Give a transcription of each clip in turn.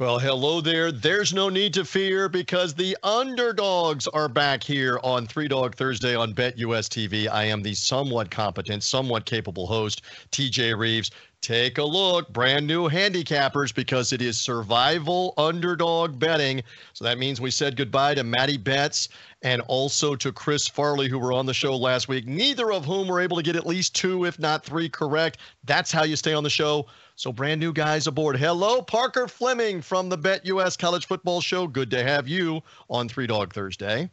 Well, hello there. There's no need to fear because the underdogs are back here on Three Dog Thursday on Bet US TV. I am the somewhat competent, somewhat capable host, TJ Reeves. Take a look, brand new handicappers because it is survival underdog betting. So that means we said goodbye to Matty Betts and also to Chris Farley, who were on the show last week, neither of whom were able to get at least two, if not three, correct. That's how you stay on the show. So, brand new guys aboard. Hello, Parker Fleming from the Bet US College Football Show. Good to have you on Three Dog Thursday.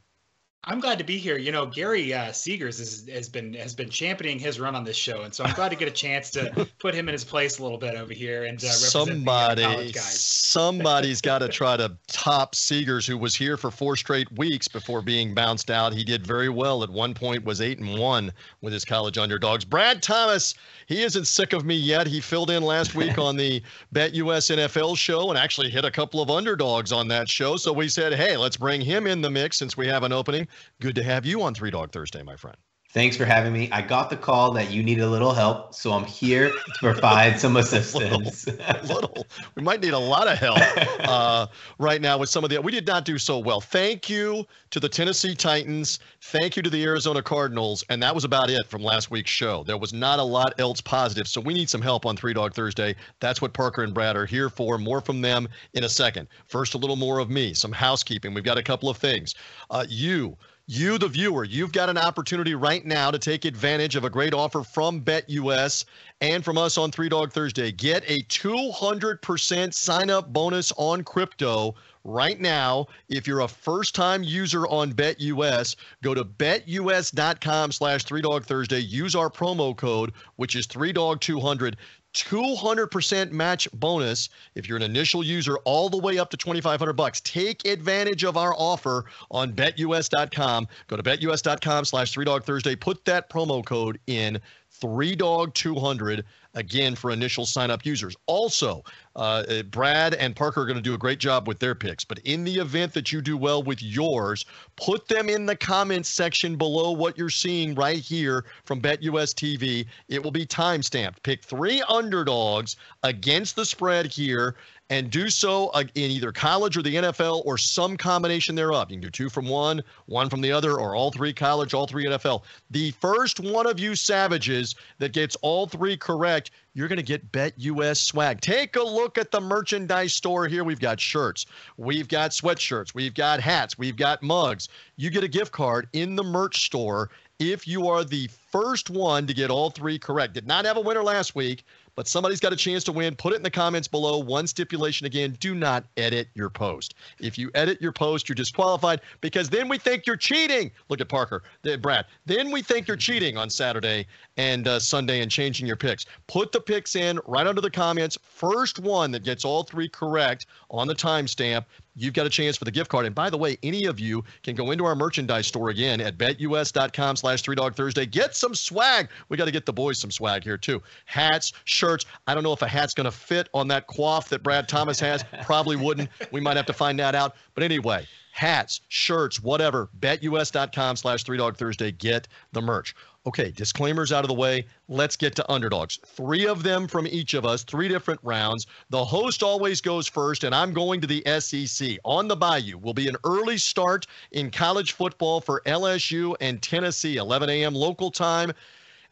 I'm glad to be here. You know, Gary uh, Seegers is, has been has been championing his run on this show, and so I'm glad to get a chance to put him in his place a little bit over here and uh, somebody, the, uh. Somebody's got to try to top Seegers, who was here for four straight weeks before being bounced out. He did very well at one point, was eight and one with his college underdogs. Brad Thomas, he isn't sick of me yet. He filled in last week on the Bet US NFL show and actually hit a couple of underdogs on that show. So we said, hey, let's bring him in the mix since we have an opening. Good to have you on Three Dog Thursday, my friend. Thanks for having me. I got the call that you needed a little help, so I'm here to provide some assistance. a, little, a little, We might need a lot of help uh, right now with some of the. We did not do so well. Thank you to the Tennessee Titans. Thank you to the Arizona Cardinals, and that was about it from last week's show. There was not a lot else positive, so we need some help on Three Dog Thursday. That's what Parker and Brad are here for. More from them in a second. First, a little more of me. Some housekeeping. We've got a couple of things. Uh, you you, the viewer, you've got an opportunity right now to take advantage of a great offer from BetUS and from us on Three Dog Thursday. Get a 200% sign up bonus on crypto right now. If you're a first time user on BetUS, go to betus.com slash Three Dog Thursday. Use our promo code, which is Three Dog 200 200% match bonus if you're an initial user all the way up to 2500 bucks. Take advantage of our offer on betus.com go to betus.com slash three dog thursday. Put that promo code in three dog 200 again for initial sign up users. Also, uh, Brad and Parker are going to do a great job with their picks. But in the event that you do well with yours, put them in the comments section below what you're seeing right here from BetUS TV. It will be time stamped. Pick three underdogs against the spread here and do so in either college or the NFL or some combination thereof. You can do two from one, one from the other, or all three college, all three NFL. The first one of you savages that gets all three correct, you're going to get Bet US swag. Take a look at the merchandise store here. We've got shirts, we've got sweatshirts, we've got hats, we've got mugs. You get a gift card in the merch store if you are the first one to get all three correct. Did not have a winner last week but somebody's got a chance to win. Put it in the comments below. One stipulation again do not edit your post. If you edit your post, you're disqualified because then we think you're cheating. Look at Parker, Brad. Then we think you're cheating on Saturday and uh, Sunday and changing your picks. Put the picks in right under the comments. First one that gets all three correct on the timestamp you've got a chance for the gift card. And by the way, any of you can go into our merchandise store again at betus.com slash three dog Thursday. Get some swag. We got to get the boys some swag here too. Hats, shirts. I don't know if a hat's going to fit on that coif that Brad Thomas has. Probably wouldn't. We might have to find that out. But anyway, hats, shirts, whatever. Betus.com slash three dog Thursday. Get the merch. Okay, disclaimers out of the way. Let's get to underdogs. Three of them from each of us, three different rounds. The host always goes first, and I'm going to the SEC. On the Bayou will be an early start in college football for LSU and Tennessee, 11 a.m. local time.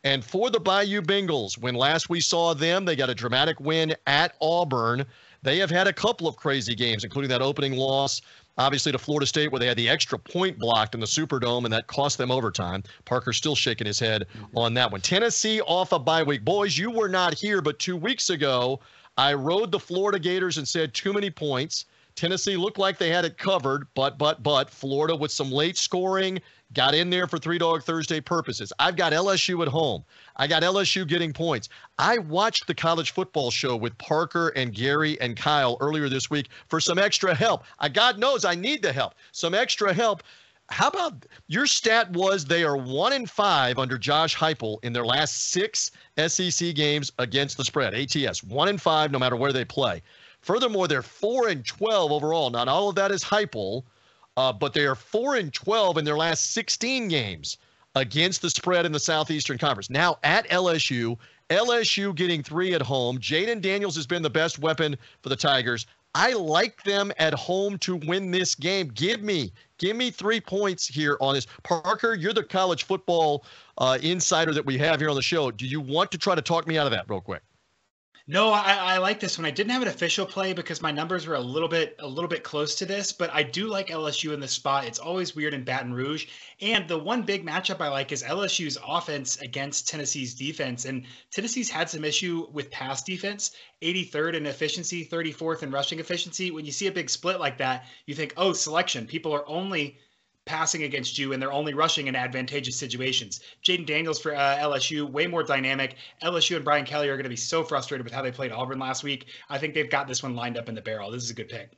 And for the Bayou Bengals, when last we saw them, they got a dramatic win at Auburn. They have had a couple of crazy games, including that opening loss obviously to Florida State where they had the extra point blocked in the Superdome and that cost them overtime. Parker's still shaking his head mm-hmm. on that one. Tennessee off a bye week. Boys, you were not here, but two weeks ago, I rode the Florida Gators and said too many points. Tennessee looked like they had it covered, but, but, but Florida with some late scoring got in there for Three Dog Thursday purposes. I've got LSU at home. I got LSU getting points. I watched the college football show with Parker and Gary and Kyle earlier this week for some extra help. I God knows I need the help. Some extra help. How about your stat was they are one in five under Josh Heupel in their last six SEC games against the spread. ATS one in five no matter where they play. Furthermore, they're four and twelve overall. Not all of that is Heupel. Uh, but they are 4 and 12 in their last 16 games against the spread in the Southeastern Conference. Now at LSU, LSU getting three at home. Jayden Daniels has been the best weapon for the Tigers. I like them at home to win this game. Give me, give me three points here on this. Parker, you're the college football uh, insider that we have here on the show. Do you want to try to talk me out of that real quick? No, I, I, like this one. I didn't have an official play because my numbers were a little bit a little bit close to this, but I do like LSU in this spot. It's always weird in Baton Rouge, and the one big matchup I like is LSU's offense against Tennessee's defense. And Tennessee's had some issue with pass defense, 83rd in efficiency, 34th in rushing efficiency. When you see a big split like that, you think, oh, selection. People are only passing against you and they're only rushing in advantageous situations. Jayden Daniels for uh, LSU, way more dynamic. LSU and Brian Kelly are going to be so frustrated with how they played Auburn last week. I think they've got this one lined up in the barrel. This is a good pick.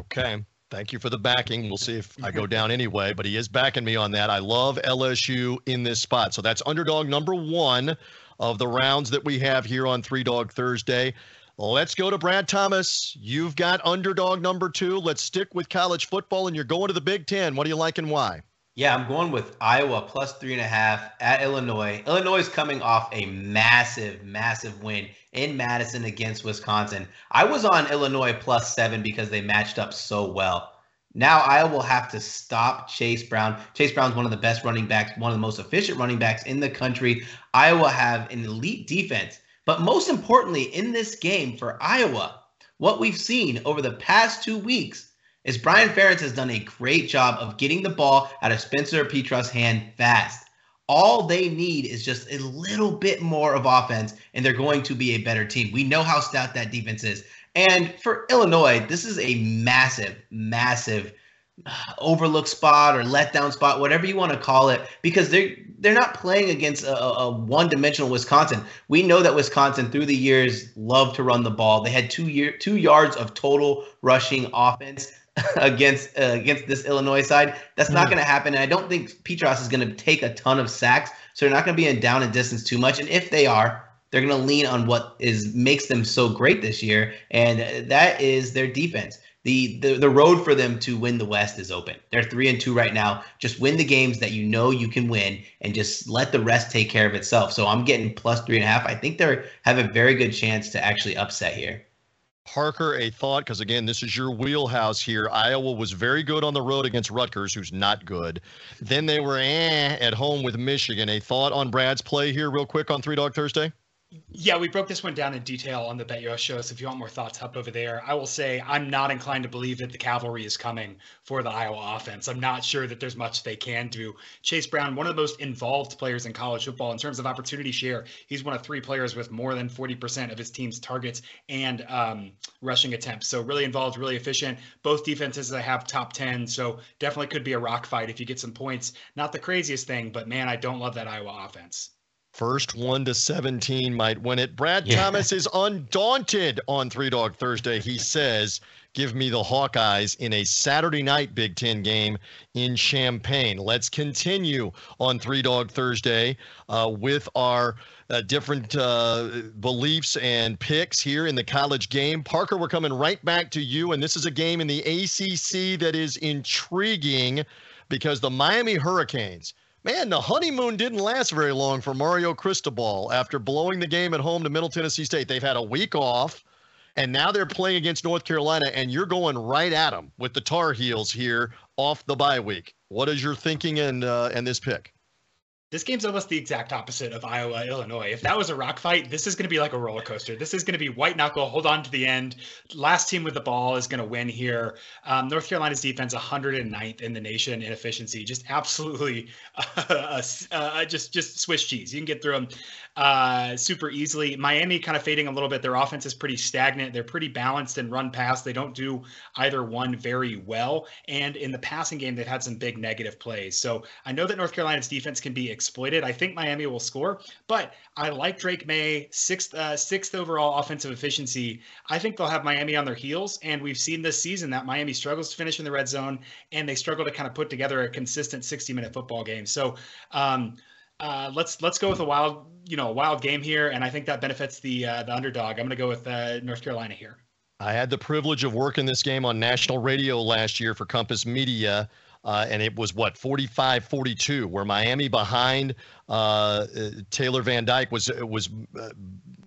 Okay. Thank you for the backing. We'll see if I go down anyway, but he is backing me on that. I love LSU in this spot. So that's underdog number one of the rounds that we have here on Three Dog Thursday. Let's go to Brad Thomas. You've got underdog number two. Let's stick with college football, and you're going to the Big Ten. What do you like and why? Yeah, I'm going with Iowa plus three and a half at Illinois. Illinois is coming off a massive, massive win in Madison against Wisconsin. I was on Illinois plus seven because they matched up so well. Now Iowa will have to stop Chase Brown. Chase Brown's one of the best running backs, one of the most efficient running backs in the country. Iowa have an elite defense. But most importantly, in this game for Iowa, what we've seen over the past two weeks is Brian Ferentz has done a great job of getting the ball out of Spencer Petras' hand fast. All they need is just a little bit more of offense, and they're going to be a better team. We know how stout that defense is. And for Illinois, this is a massive, massive overlook spot or letdown spot, whatever you want to call it, because they're they're not playing against a, a one-dimensional Wisconsin. We know that Wisconsin through the years loved to run the ball. They had two year two yards of total rushing offense against uh, against this Illinois side. That's not mm. going to happen, and I don't think Petras is going to take a ton of sacks, so they're not going to be in down and distance too much. And if they are, they're going to lean on what is makes them so great this year, and that is their defense the, the the road for them to win the West is open. They're three and two right now. Just win the games that you know you can win, and just let the rest take care of itself. So I'm getting plus three and a half. I think they have a very good chance to actually upset here. Parker, a thought because again, this is your wheelhouse here. Iowa was very good on the road against Rutgers, who's not good. Then they were eh, at home with Michigan. A thought on Brad's play here, real quick on Three Dog Thursday. Yeah, we broke this one down in detail on the BetUS show. So if you want more thoughts, hop over there. I will say I'm not inclined to believe that the cavalry is coming for the Iowa offense. I'm not sure that there's much they can do. Chase Brown, one of the most involved players in college football in terms of opportunity share. He's one of three players with more than 40% of his team's targets and um, rushing attempts. So really involved, really efficient. Both defenses that have top 10. So definitely could be a rock fight if you get some points. Not the craziest thing, but man, I don't love that Iowa offense. First one to 17 might win it. Brad yeah. Thomas is undaunted on Three Dog Thursday. He says, Give me the Hawkeyes in a Saturday night Big Ten game in Champaign. Let's continue on Three Dog Thursday uh, with our uh, different uh, beliefs and picks here in the college game. Parker, we're coming right back to you, and this is a game in the ACC that is intriguing because the Miami Hurricanes Man, the honeymoon didn't last very long for Mario Cristobal after blowing the game at home to Middle Tennessee State. They've had a week off, and now they're playing against North Carolina, and you're going right at them with the Tar Heels here off the bye week. What is your thinking and uh, and this pick? This game's almost the exact opposite of Iowa, Illinois. If that was a rock fight, this is going to be like a roller coaster. This is going to be white knuckle, hold on to the end. Last team with the ball is going to win here. Um, North Carolina's defense, 109th in the nation in efficiency, just absolutely uh, uh, just just Swiss cheese. You can get through them uh, super easily. Miami kind of fading a little bit. Their offense is pretty stagnant. They're pretty balanced and run pass. They don't do either one very well. And in the passing game, they've had some big negative plays. So I know that North Carolina's defense can be exploited. I think Miami will score, but I like Drake Maye sixth uh, sixth overall offensive efficiency. I think they'll have Miami on their heels. And we've seen this season that Miami struggles to finish in the red zone and they struggle to kind of put together a consistent 60 minute football game. So um, uh, let's let's go with a wild you know a wild game here, and I think that benefits the uh, the underdog. I'm going to go with uh, North Carolina here. I had the privilege of working this game on national radio last year for Compass Media. Uh, and it was what 45 42 where miami behind uh, taylor van dyke was was uh,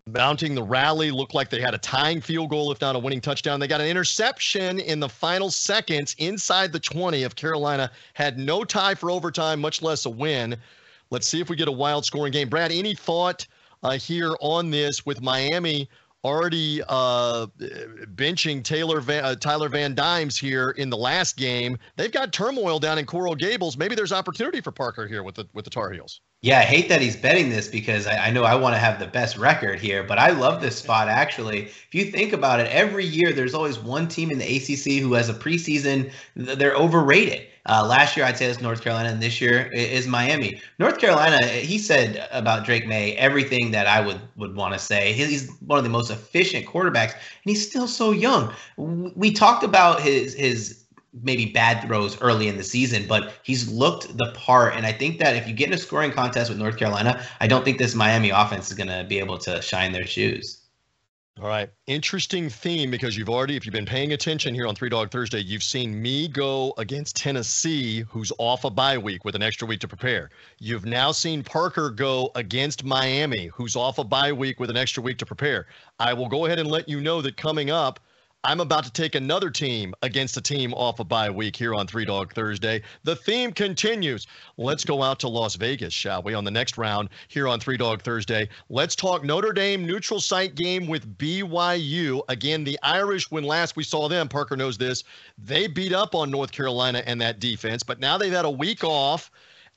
mounting the rally. Looked like they had a tying field goal, if not a winning touchdown. They got an interception in the final seconds inside the 20 of Carolina. Had no tie for overtime, much less a win. Let's see if we get a wild scoring game. Brad, any thought uh, here on this with Miami already uh, benching Taylor Van, uh, Tyler Van Dyke here in the last game? They've got turmoil down in Coral Gables. Maybe there's opportunity for Parker here with the with the Tar Heels. Yeah, I hate that he's betting this because I, I know I want to have the best record here, but I love this spot actually. If you think about it, every year there's always one team in the ACC who has a preseason, they're overrated. Uh, last year, I'd say it's North Carolina, and this year is Miami. North Carolina, he said about Drake Maye everything that I would would want to say. He's one of the most efficient quarterbacks, and he's still so young. We talked about his his maybe bad throws early in the season, but he's looked the part. And I think that if you get in a scoring contest with North Carolina, I don't think this Miami offense is going to be able to shine their shoes. All right. Interesting theme because you've already, if you've been paying attention here on Three Dog Thursday, you've seen me go against Tennessee, who's off a bye week with an extra week to prepare. You've now seen Parker go against Miami, who's off a bye week with an extra week to prepare. I will go ahead and let you know that coming up, I'm about to take another team against a team off a bye week here on Three Dog Thursday. The theme continues. Let's go out to Las Vegas, shall we, on the next round here on Three Dog Thursday. Let's talk Notre Dame neutral site game with BYU. Again, the Irish, when last we saw them, Parker knows this, they beat up on North Carolina and that defense, but now they've had a week off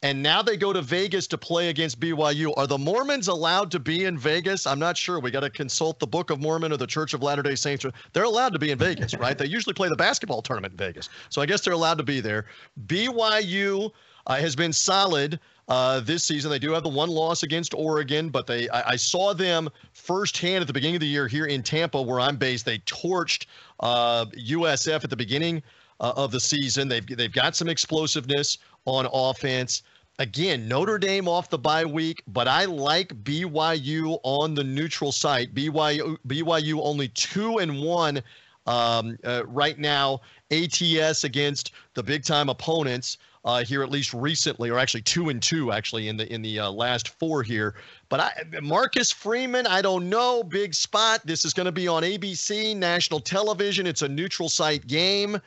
and now they go to Vegas to play against BYU. Are the Mormons allowed to be in Vegas? I'm not sure. We got to consult the Book of Mormon or the Church of Latter day Saints. They're allowed to be in Vegas, right? they usually play the basketball tournament in Vegas. So I guess they're allowed to be there. BYU uh, has been solid. Uh, this season. They do have the one loss against Oregon, but they I, I, saw them firsthand at the beginning of the year here in Tampa, where I'm based. They torched uh, USF at the beginning uh, of the season. They've they've got some explosiveness on offense. Again, Notre Dame off the bye week, but I like BYU on the neutral site. BYU BYU only two and one um, uh, right now. ATS against the big time opponents uh, here, at least recently, or actually two and two actually in the in the uh, last four here. But I, Marcus Freeman, I don't know. Big spot. This is going to be on ABC national television. It's a neutral site game.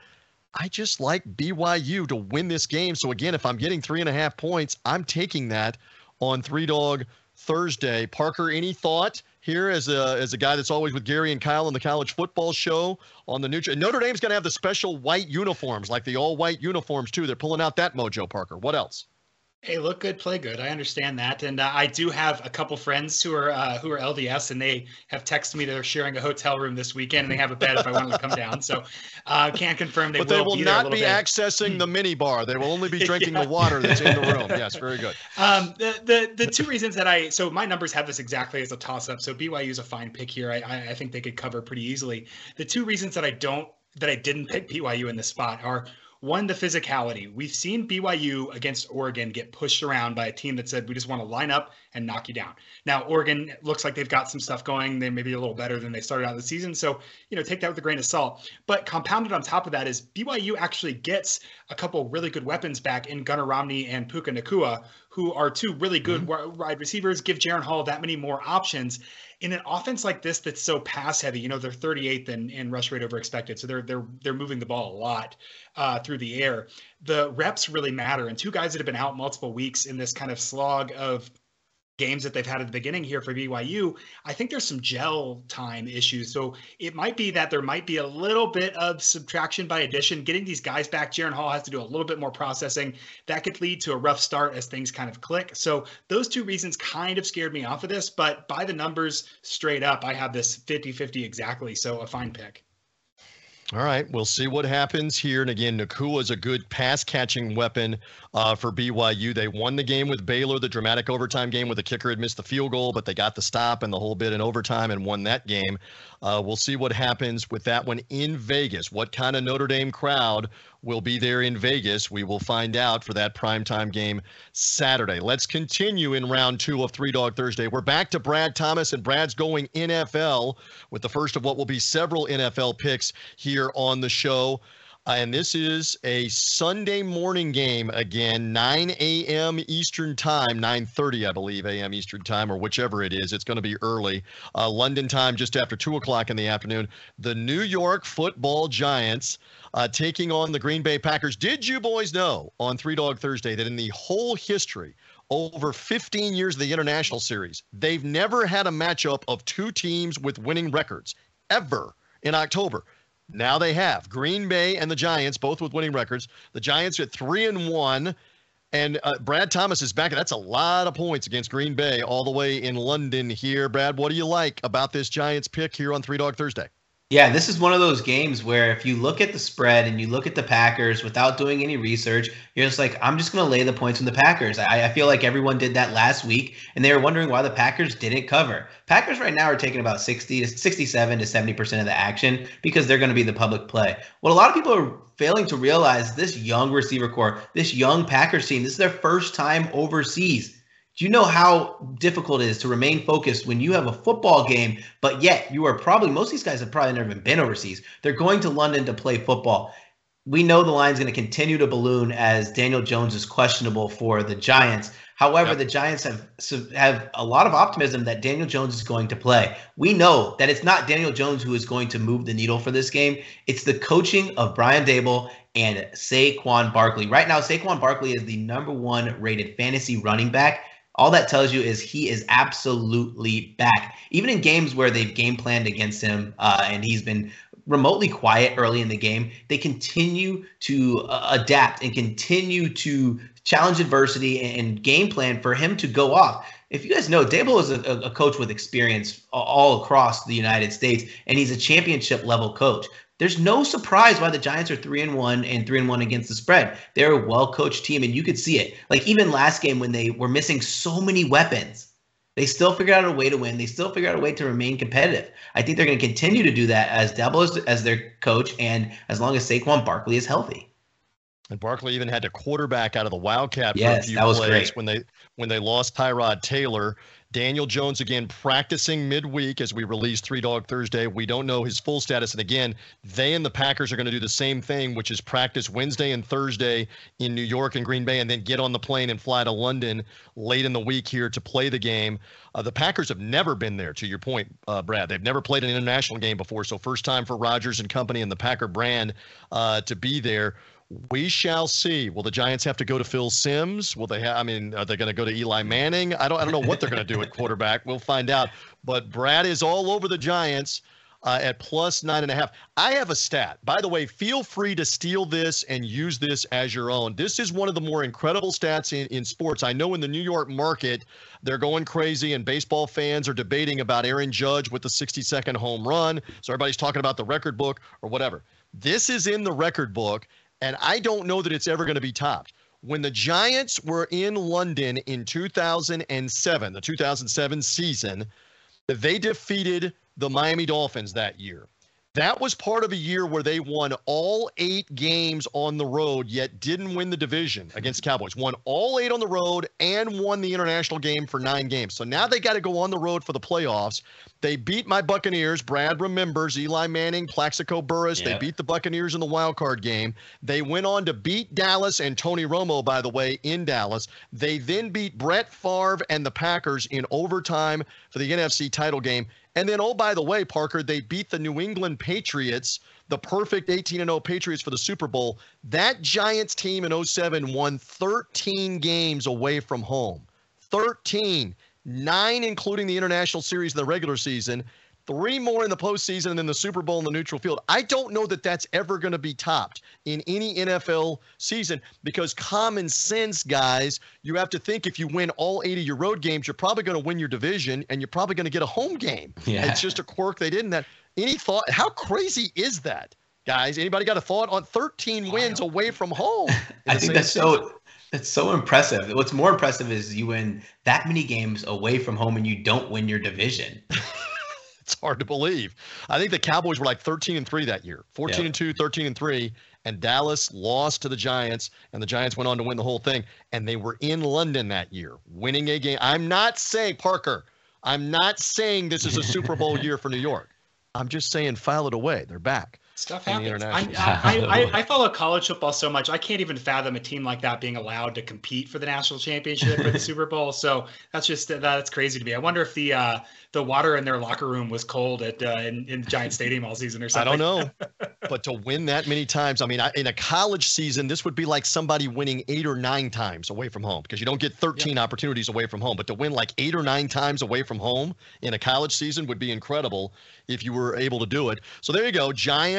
I just like BYU to win this game. So again, if I'm getting three and a half points, I'm taking that on three dog Thursday. Parker, any thought here as a as a guy that's always with Gary and Kyle on the college football show on the neutral? Notre Dame's going to have the special white uniforms, like the all white uniforms too. They're pulling out that mojo. Parker, what else? Hey, look good, play good. I understand that, and uh, I do have a couple friends who are uh, who are LDS, and they have texted me they're sharing a hotel room this weekend, and they have a bed if I want to come down. So, uh, can't confirm they but will. they will be not be accessing the mini bar. They will only be drinking yeah. the water that's in the room. Yes, very good. Um, the the the two reasons that I so my numbers have this exactly as a toss up. So BYU is a fine pick here. I I think they could cover pretty easily. The two reasons that I don't that I didn't pick BYU in this spot are one, the physicality. We've seen BYU against Oregon get pushed around by a team that said, we just want to line up and knock you down. Now, Oregon looks like they've got some stuff going. They may be a little better than they started out the season. So, you know, take that with a grain of salt. But compounded on top of that is BYU actually gets a couple really good weapons back in Gunnar Romney and Puka Nacua, who are two really good mm-hmm. wide receivers, give Jaren Hall that many more options in an offense like this that's so pass heavy, you know, they're 38th in, in rush rate over expected. So they're they're they're moving the ball a lot uh, through the air. The reps really matter. And two guys that have been out multiple weeks in this kind of slog of games that they've had at the beginning here for BYU, I think there's some gel time issues. So it might be that there might be a little bit of subtraction by addition. Getting these guys back, Jaren Hall has to do a little bit more processing. That could lead to a rough start as things kind of click. So those two reasons kind of scared me off of this, but by the numbers straight up, I have this 50 50 exactly. So a fine pick. All right, we'll see what happens here. And again, Nacua is a good pass catching weapon uh, for BYU. They won the game with Baylor, the dramatic overtime game where the kicker had missed the field goal, but they got the stop and the whole bit in overtime and won that game. Uh, we'll see what happens with that one in Vegas. What kind of Notre Dame crowd will be there in Vegas? We will find out for that primetime game Saturday. Let's continue in round two of Three Dog Thursday. We're back to Brad Thomas, and Brad's going NFL with the first of what will be several NFL picks here on the show. Uh, and this is a Sunday morning game again, 9 a.m. Eastern time, 9:30, I believe, a.m. Eastern time, or whichever it is. It's going to be early, uh, London time, just after two o'clock in the afternoon. The New York Football Giants uh, taking on the Green Bay Packers. Did you boys know on Three Dog Thursday that in the whole history over 15 years of the international series, they've never had a matchup of two teams with winning records ever in October. Now they have Green Bay and the Giants, both with winning records. The Giants at three and one, and uh, Brad Thomas is back. That's a lot of points against Green Bay, all the way in London here. Brad, what do you like about this Giants pick here on Three Dog Thursday? Yeah, this is one of those games where if you look at the spread and you look at the Packers without doing any research, you're just like, I'm just going to lay the points on the Packers. I, I, feel like everyone did that last week, and they were wondering why the Packers didn't cover. Packers right now are taking about 60 to 67 to 70% of the action because they're going to be the public play. What a lot of people are failing to realize this young receiver core, this young Packers team, this is their first time overseas. Do you know how difficult it is to remain focused when you have a football game, but yet you are probably, most of these guys have probably never even been overseas. They're going to London to play football. We know the line's going to continue to balloon as Daniel Jones is questionable for the Giants. However, yep. the Giants have have a lot of optimism that Daniel Jones is going to play. We know that it's not Daniel Jones who is going to move the needle for this game. It's the coaching of Brian Daboll and Saquon Barkley. Right now, Saquon Barkley is the number one rated fantasy running back all that tells you is he is absolutely back. Even in games where they've game planned against him uh, and he's been remotely quiet early in the game, they continue to uh, adapt and continue to challenge adversity and, game plan for him to go off. If you guys know, Daboll is a, a coach with experience all across the United States, and he's a championship level coach. There's no surprise why the Giants are three and one and three and one against the spread. They're a well coached team, and you could see it. Like even last game when they were missing so many weapons, they still figured out a way to win. They still figured out a way to remain competitive. I think they're going to continue to do that as Daboll as their coach, and as long as Saquon Barkley is healthy. And Barkley even had to quarterback out of the Wildcat yes, for a few that was plays great. when they when they lost Tyrod Taylor. Daniel Jones again practicing midweek as we release Three Dog Thursday. We don't know his full status. And again, they and the Packers are going to do the same thing, which is practice Wednesday and Thursday in New York and Green Bay, and then get on the plane and fly to London late in the week here to play the game. Uh, the Packers have never been there, to your point, uh, Brad. They've never played an international game before. So, first time for Rodgers and company and the Packer brand uh, to be there. We shall see. Will the Giants have to go to Phil Simms? Will they have? I mean, are they going to go to Eli Manning? I don't. I don't know what they're going to do at quarterback. We'll find out. But Brad is all over the Giants uh, at plus nine and a half. I have a stat. By the way, feel free to steal this and use this as your own. This is one of the more incredible stats in, in sports. I know in the New York market, they're going crazy, and baseball fans are debating about Aaron Judge with the 60 second home run. So everybody's talking about the record book or whatever. This is in the record book, and I don't know that it's ever going to be topped. When the Giants were in London in 2007, the 2007 season, they defeated the Miami Dolphins that year. That was part of a year where they won all eight games on the road, yet didn't win the division against Cowboys. Won all eight on the road and won the international game for nine games. So now they got to go on the road for the playoffs. They beat my Buccaneers. Brad remembers Eli Manning, Plaxico Burress. They beat the Buccaneers in the wild card game. They went on to beat Dallas and Tony Romo, by the way, in Dallas. They then beat Brett Favre and the Packers in overtime for the NFC title game. And then, oh, by the way, Parker, they beat the New England Patriots, the perfect 18 0 Patriots for the Super Bowl. That Giants team in 07 won 13 games away from home. 13, nine, including the international series in the regular season three more in the postseason and then the Super Bowl in the neutral field. I don't know that that's ever going to be topped in any NFL season because common sense, guys, you have to think if you win all eight of your road games, you're probably going to win your division and you're probably going to get a home game. Yeah. It's just a quirk they didn't. That any thought? How crazy is that, guys? Anybody got a thought on 13 wins away from home? I think that's season? so. That's so impressive. What's more impressive is you win that many games away from home and you don't win your division. it's hard to believe. I think the Cowboys were like 13 and 3 that year. 14 and 2, 13 and 3, and Dallas lost to the Giants and the Giants went on to win the whole thing and they were in London that year, winning a game. I'm not saying Parker, I'm not saying this is a Super Bowl year for New York. I'm just saying file it away. They're back. Stuff happens. I, I, I, I, follow college football so much. I can't even fathom a team like that being allowed to compete for the national championship or the Super Bowl. So that's just that's crazy to me. I wonder if the uh, the water in their locker room was cold at uh, in, in Giant Stadium all season or something. I don't know, but to win that many times, I mean, in a college season, this would be like somebody winning eight or nine times away from home because you don't get 13 yeah. opportunities away from home. But to win like eight or nine times away from home in a college season would be incredible if you were able to do it. So there you go.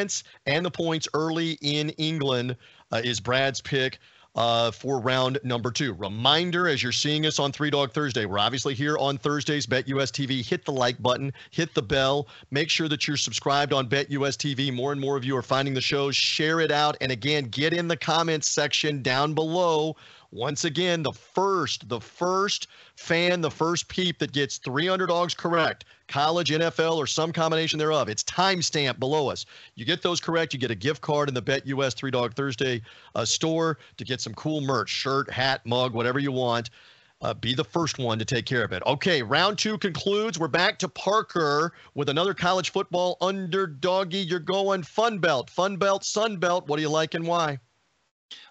Giants and the points early in England uh, is Brad's pick. Uh, for round number two. Reminder as you're seeing us on Three Dog Thursday, we're obviously here on Thursdays, Bet US TV. Hit the like button, hit the bell. Make sure that you're subscribed on Bet US TV. More and more of you are finding the show. Share it out. And again, get in the comments section down below once again, the first, the first fan, the first peep that gets three underdogs correct, college, NFL, or some combination thereof, it's timestamp below us. You get those correct, you get a gift card in the Bet US Three Dog Thursday uh, store to get some cool merch, shirt, hat, mug, whatever you want. Uh, be the first one to take care of it. Okay, round two concludes. We're back to Parker with another college football underdoggy. You're going Fun Belt, Fun Belt, Sun Belt. What do you like and why?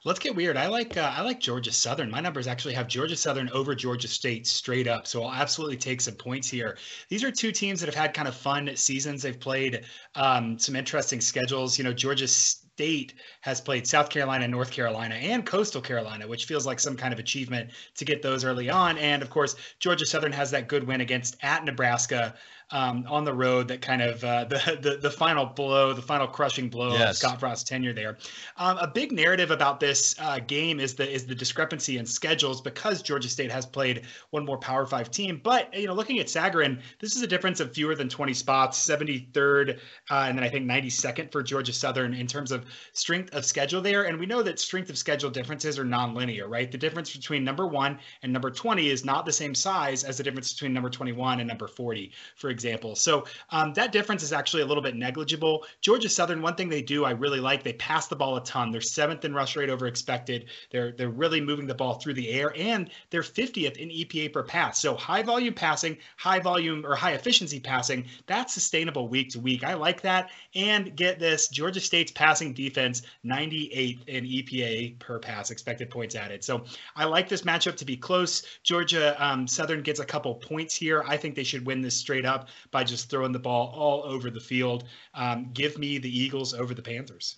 Let's get weird. I like uh, I like Georgia Southern. My numbers actually have Georgia Southern over Georgia State straight up. So I'll absolutely take some points here. These are two teams that have had kind of fun seasons. They've played um, some interesting schedules. You know, Georgia State has played South Carolina, North Carolina, and Coastal Carolina, which feels like some kind of achievement to get those early on. And of course, Georgia Southern has that good win against at Nebraska um, on the road that kind of uh, the, the the final blow, the final crushing blow yes. of Scott Frost's tenure there. Um, a big narrative about this uh, game is the is the discrepancy in schedules because Georgia State has played one more Power Five team. But you know, looking at Sagarin, this is a difference of fewer than 20 spots, 73rd, uh, and then I think 92nd for Georgia Southern in terms of strength of schedule there. And we know that strength of schedule differences are nonlinear, right? The difference between number one and number 20 is not the same size as the difference between number 21 and number 40, for example. So um, that difference is actually a little bit negligible. Georgia Southern, one thing they do I really like, they pass the ball a ton. They're seventh in rush rate over expected. They're they're really moving the ball through the air, and they're 50th in EPA per pass. So high volume passing, high volume or high efficiency passing, that's sustainable week to week. I like that. And get this, Georgia State's passing defense 98th in EPA per pass, expected points added. So I like this matchup to be close. Georgia um, Southern gets a couple points here. I think they should win this straight up by just throwing the ball all over the field. Um, give me the Eagles over the Panthers.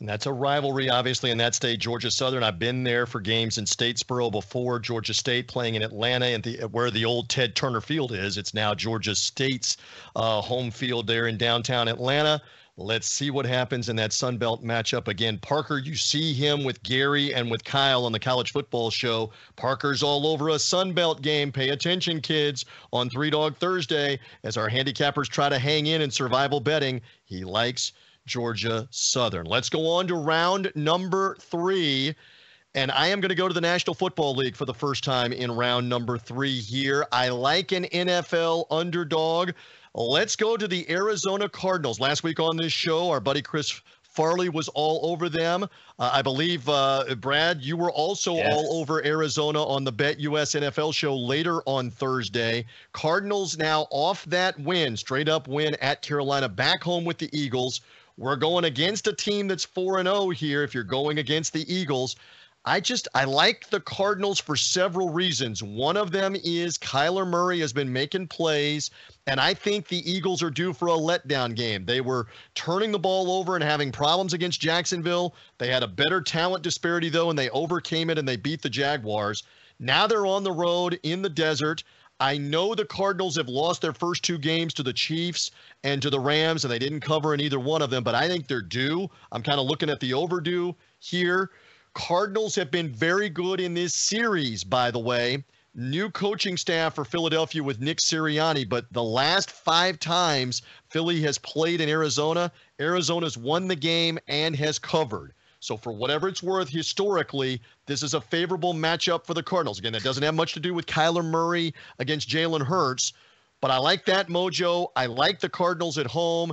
And that's a rivalry, obviously, in that state, Georgia Southern. I've been there for games in Statesboro before. Georgia State playing in Atlanta, and the, where the old Ted Turner Field is. It's now Georgia State's uh, home field there in downtown Atlanta. Let's see what happens in that Sun Belt matchup. Again, Parker, you see him with Gary and with Kyle on the college football show. Parker's all over a Sun Belt game. Pay attention, kids, on Three Dog Thursday as our handicappers try to hang in in survival betting. He likes Georgia Southern. Let's go on to round number three. And I am going to go to the National Football League for the first time in round number three here. I like an NFL underdog. Let's go to the Arizona Cardinals. Last week on this show, our buddy Chris Farley was all over them. Uh, I believe, uh, Brad, you were also yes. all over Arizona on the Bet US NFL show later on Thursday. Cardinals now off that win, straight up win at Carolina, back home with the Eagles. We're going against a team that's 4 0 here if you're going against the Eagles. I just I like the Cardinals for several reasons. One of them is Kyler Murray has been making plays, and I think the Eagles are due for a letdown game. They were turning the ball over and having problems against Jacksonville. They had a better talent disparity though, and they overcame it and they beat the Jaguars. Now they're on the road in the desert. I know the Cardinals have lost their first two games to the Chiefs and to the Rams, and they didn't cover in either one of them, but I think they're due. I'm kind of looking at the overdue here. Cardinals have been very good in this series, by the way. New coaching staff for Philadelphia with Nick Sirianni, but the last five times Philly has played in Arizona, Arizona's won the game and has covered. So, for whatever it's worth, historically, this is a favorable matchup for the Cardinals. Again, that doesn't have much to do with Kyler Murray against Jalen Hurts, but I like that mojo. I like the Cardinals at home.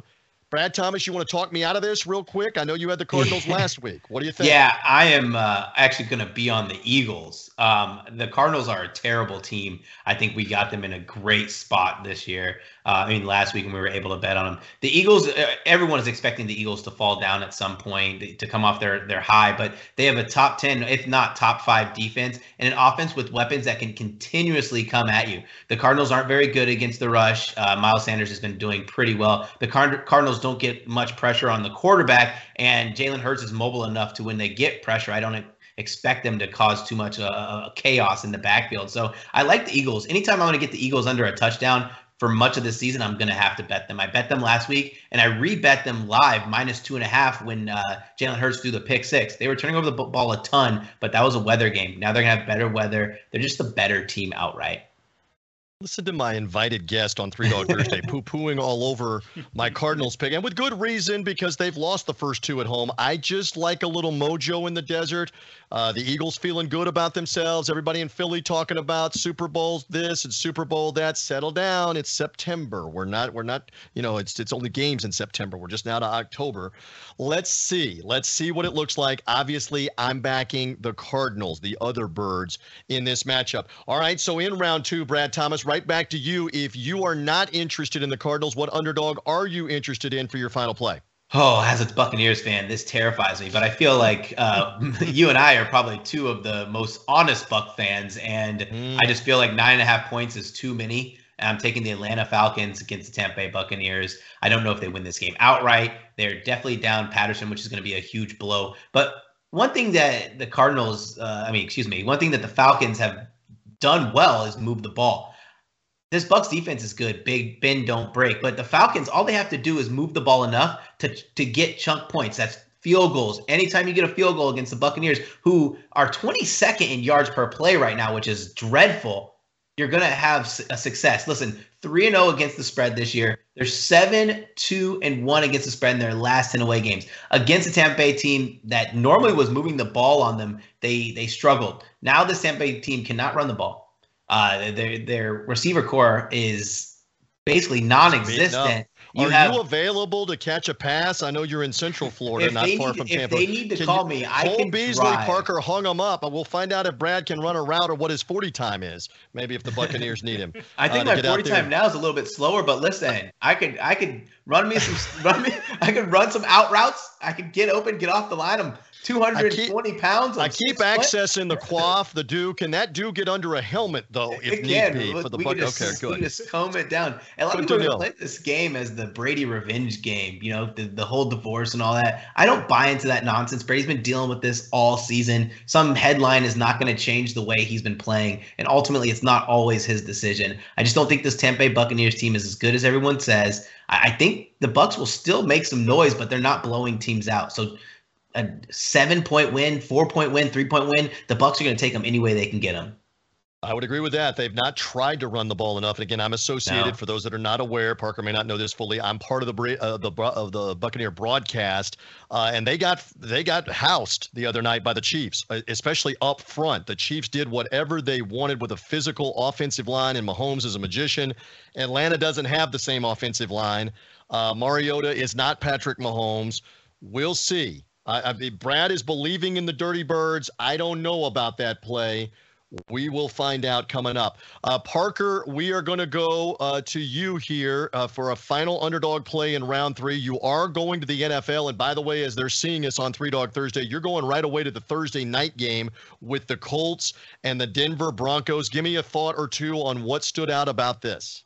Brad Thomas, you want to talk me out of this real quick? I know you had the Cardinals last week. What do you think? Yeah, I am uh, actually going to be on the Eagles. Um, the Cardinals are a terrible team. I think we got them in a great spot this year. Uh, I mean, last week when we were able to bet on them, the Eagles. Uh, everyone is expecting the Eagles to fall down at some point to come off their their high, but they have a top ten, if not top five, defense and an offense with weapons that can continuously come at you. The Cardinals aren't very good against the rush. Uh, Miles Sanders has been doing pretty well. The Card- Cardinals don't get much pressure on the quarterback, and Jalen Hurts is mobile enough to when they get pressure, I don't expect them to cause too much uh, chaos in the backfield. So I like the Eagles. Anytime I want to get the Eagles under a touchdown, for much of the season, I'm going to have to bet them. I bet them last week, and I rebet them live minus two and a half when uh, Jalen Hurts threw the pick six. They were turning over the ball a ton, but that was a weather game. Now they're going to have better weather. They're just a better team outright. Listen to my invited guest on Three Dog Thursday poo pooing all over my Cardinals pick, and with good reason because they've lost the first two at home. I just like a little mojo in the desert. Uh, the Eagles feeling good about themselves. Everybody in Philly talking about Super Bowls this and Super Bowl that. Settle down. It's September. We're not. We're not. You know, it's it's only games in September. We're just now to October. Let's see. Let's see what it looks like. Obviously, I'm backing the Cardinals, the other birds in this matchup. All right. So in round two, Brad Thomas right back to you. If you are not interested in the Cardinals, what underdog are you interested in for your final play? Oh, as a Buccaneers fan, this terrifies me. But I feel like uh, you and I are probably two of the most honest Buck fans, and mm. I just feel like nine and a half points is too many. I'm taking the Atlanta Falcons against the Tampa Bay Buccaneers. I don't know if they win this game outright. They're definitely down Patterson, which is going to be a huge blow. But one thing that the Cardinals, uh, I mean, excuse me, one thing that the Falcons have done well is move the ball this Bucks defense is good. Big bend, don't break. But the Falcons, all they have to do is move the ball enough to to get chunk points. That's field goals. Anytime you get a field goal against the Buccaneers, who are 22nd in yards per play right now, which is dreadful, you're gonna have a success. Listen, three and zero oh against the spread this year. They're seven, two, and one against the spread in their last 10 away games against a Tampa Bay team that normally was moving the ball on them. They they struggled. Now this Tampa Bay team cannot run the ball. Uh, their their receiver core is basically non-existent. You Are have, you available to catch a pass? I know you're in Central Florida, not far need, from Tampa. If they need to can call you, me, I Cole can Beasley, drive. Parker hung him up, we'll find out if Brad can run a route or what his 40 time is. Maybe if the Buccaneers need him. I think uh, my 40 time now is a little bit slower, but listen, I could I could run me some run me I could run some out routes. I could get open, get off the line. I'm 220 keep, pounds. I keep accessing the quaff, the Duke, and that do get under a helmet though, if it need can. be for the buck. Okay, good. Just comb it down. And a lot of people play this game as the Brady revenge game. You know, the, the whole divorce and all that. I don't buy into that nonsense. Brady's been dealing with this all season. Some headline is not going to change the way he's been playing, and ultimately, it's not always his decision. I just don't think this Tampa Bay Buccaneers team is as good as everyone says. I, I think the Bucks will still make some noise, but they're not blowing teams out. So a seven point win, four point win, three point win, the Bucks are going to take them any way they can get them. I would agree with that. They've not tried to run the ball enough. And again, I'm associated. No. For those that are not aware, Parker may not know this fully. I'm part of the uh, the of the Buccaneer broadcast, uh, and they got they got housed the other night by the Chiefs, uh, especially up front. The Chiefs did whatever they wanted with a physical offensive line, and Mahomes is a magician. Atlanta doesn't have the same offensive line. Uh, Mariota is not Patrick Mahomes. We'll see. I, I Brad is believing in the Dirty Birds. I don't know about that play. We will find out coming up. Uh, Parker, we are going to go uh, to you here uh, for a final underdog play in round three. You are going to the NFL. And by the way, as they're seeing us on Three Dog Thursday, you're going right away to the Thursday night game with the Colts and the Denver Broncos. Give me a thought or two on what stood out about this.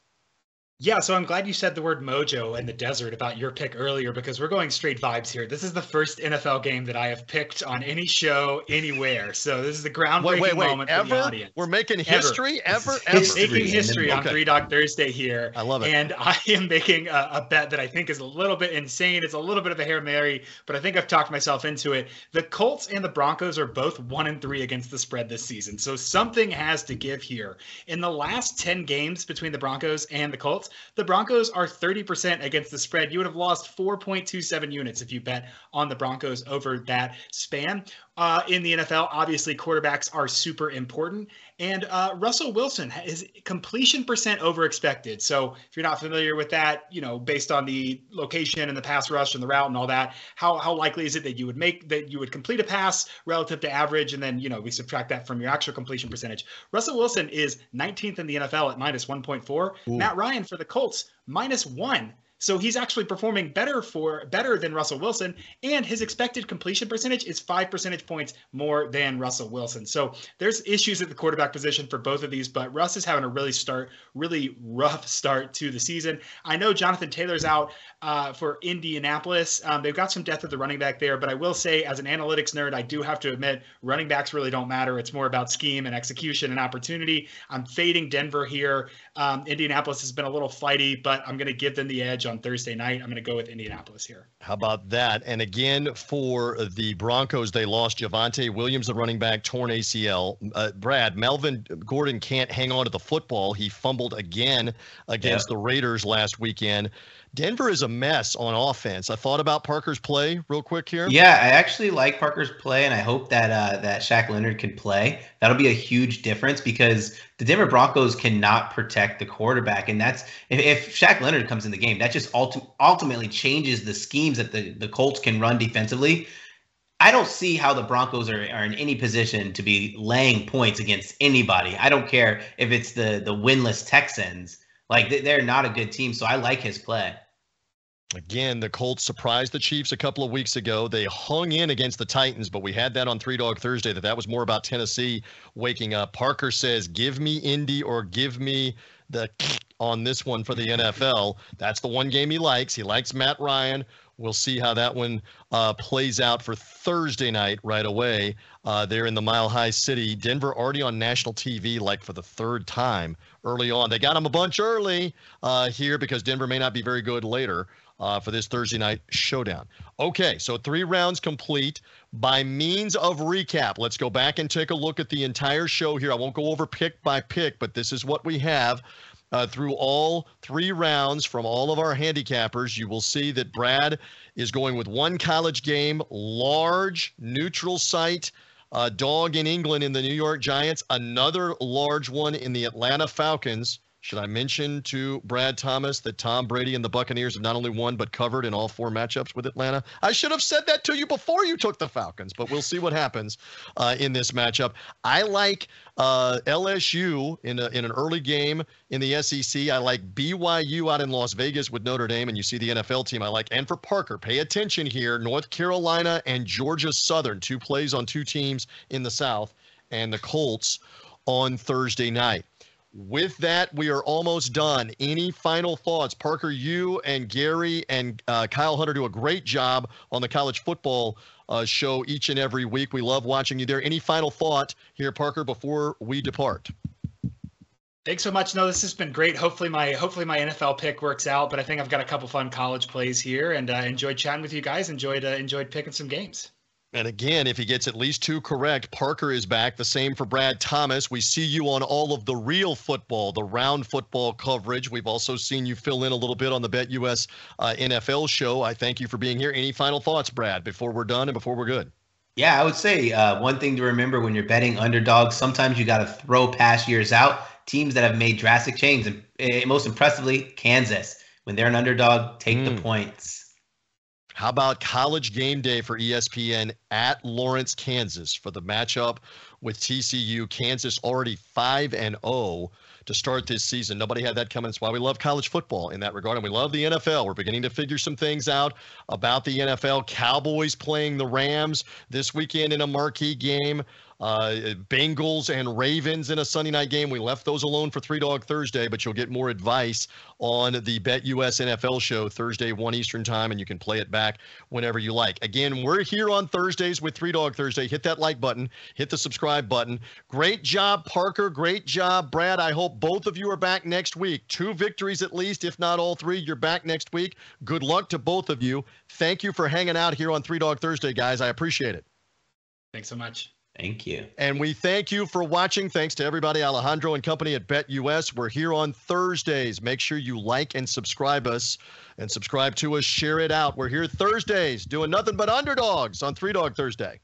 Yeah, so I'm glad you said the word mojo in the desert about your pick earlier because we're going straight vibes here. This is the first NFL game that I have picked on any show anywhere. So this is the groundbreaking wait, wait, wait. moment ever? for the audience. We're making history ever, ever. ever? History. Making history on okay. Three Dog Thursday here. I love it. And I am making a, a, bet that I think is a little bit insane. It's a little bit of a hair mary, but I think I've talked myself into it. The Colts and the Broncos are both one and three against the spread this season, so something has to give here. In the last ten games between the Broncos and the Colts, the Broncos are 30% against the spread. You would have lost 4.27 units if you bet on the Broncos over that span. uh, in the NFL. Obviously, quarterbacks are super important. And uh, Russell Wilson is completion percent over expected. So if you're not familiar with that, you know, based on the location and the pass rush and the route and all that, how how likely is it that you would make that you would complete a pass relative to average, and then you know we subtract that from your actual completion percentage. Russell Wilson is 19th in the NFL at minus 1.4. Matt Ryan for the Colts minus one. So he's actually performing better for better than Russell Wilson, and his expected completion percentage is five percentage points more than Russell Wilson. So there's issues at the quarterback position for both of these, but Russ is having a really start, really rough start to the season. I know Jonathan Taylor's out uh, for Indianapolis. Um, they've got some depth at the running back there, but I will say, as an analytics nerd, I do have to admit running backs really don't matter. It's more about scheme and execution and opportunity. I'm fading Denver here. Um, Indianapolis has been a little fighty, but I'm going to give them the edge on Thursday night. I'm going to go with Indianapolis here. How about that? And again, for the Broncos, they lost Javonte Williams, the running back, torn ACL. Uh, Brad, Melvin Gordon can't hang on to the football. He fumbled again against yeah. the Raiders last weekend. Denver is a mess on offense. I thought about Parker's play real quick here. Yeah, I actually like Parker's play, and I hope that uh, that Shaq Leonard can play. That'll be a huge difference because the Denver Broncos cannot protect the quarterback, and that's if, if Shaq Leonard comes in the game, that just ulti- ultimately changes the schemes that the the Colts can run defensively. I don't see how the Broncos are, are in any position to be laying points against anybody. I don't care if it's the the winless Texans. Like they're not a good team, so I like his play. Again, the Colts surprised the Chiefs a couple of weeks ago. They hung in against the Titans, but we had that on Three Dog Thursday that that was more about Tennessee waking up. Parker says, "Give me Indy or give me the on this one for the NFL." That's the one game he likes. He likes Matt Ryan. We'll see how that one uh, plays out for Thursday night right away. Uh, there in the Mile High City, Denver already on national TV like for the third time early on. They got them a bunch early uh, here because Denver may not be very good later uh, for this Thursday night showdown. Okay, so three rounds complete. By means of recap, let's go back and take a look at the entire show here. I won't go over pick by pick, but this is what we have. Uh, through all three rounds from all of our handicappers, you will see that Brad is going with one college game, large neutral site, uh, dog in England in the New York Giants, another large one in the Atlanta Falcons. Should I mention to Brad Thomas that Tom Brady and the Buccaneers have not only won but covered in all four matchups with Atlanta? I should have said that to you before you took the Falcons, but we'll see what happens uh, in this matchup. I like uh, LSU in a, in an early game in the SEC. I like BYU out in Las Vegas with Notre Dame, and you see the NFL team I like. And for Parker, pay attention here: North Carolina and Georgia Southern, two plays on two teams in the South, and the Colts on Thursday night with that, we are almost done. Any final thoughts? Parker, you and Gary and uh, Kyle Hunter do a great job on the college football uh, show each and every week. We love watching you there. Any final thought here, Parker, before we depart? Thanks so much. No, this has been great. Hopefully my hopefully my NFL pick works out, but I think I've got a couple fun college plays here, and uh, enjoyed chatting with you guys. Enjoyed uh, enjoyed picking some games. And again, if he gets at least two correct, Parker is back. The same for Brad Thomas. We see you on all of the real football, the round football coverage. We've also seen you fill in a little bit on the Bet US uh, NFL show. I thank you for being here. Any final thoughts, Brad, before we're done and before we're good? Yeah, I would say uh, one thing to remember when you're betting underdogs, sometimes you got to throw past years out. Teams that have made drastic changes, and uh, most impressively, Kansas. When they're an underdog, take mm. the points. How about college game day for ESPN at Lawrence, Kansas for the matchup with TCU? Kansas already 5 and 0 to start this season. Nobody had that coming. That's why we love college football in that regard. And we love the NFL. We're beginning to figure some things out about the NFL. Cowboys playing the Rams this weekend in a marquee game uh, Bengals and Ravens in a Sunday night game. We left those alone for Three Dog Thursday, but you'll get more advice on the Bet US NFL show Thursday, 1 Eastern time, and you can play it back whenever you like. Again, we're here on Thursdays with Three Dog Thursday. Hit that like button, hit the subscribe button. Great job, Parker. Great job, Brad. I hope both of you are back next week. Two victories at least, if not all three. You're back next week. Good luck to both of you. Thank you for hanging out here on Three Dog Thursday, guys. I appreciate it. Thanks so much. Thank you. And we thank you for watching. Thanks to everybody, Alejandro and company at BetUS. We're here on Thursdays. Make sure you like and subscribe us and subscribe to us. Share it out. We're here Thursdays doing nothing but underdogs on Three Dog Thursday.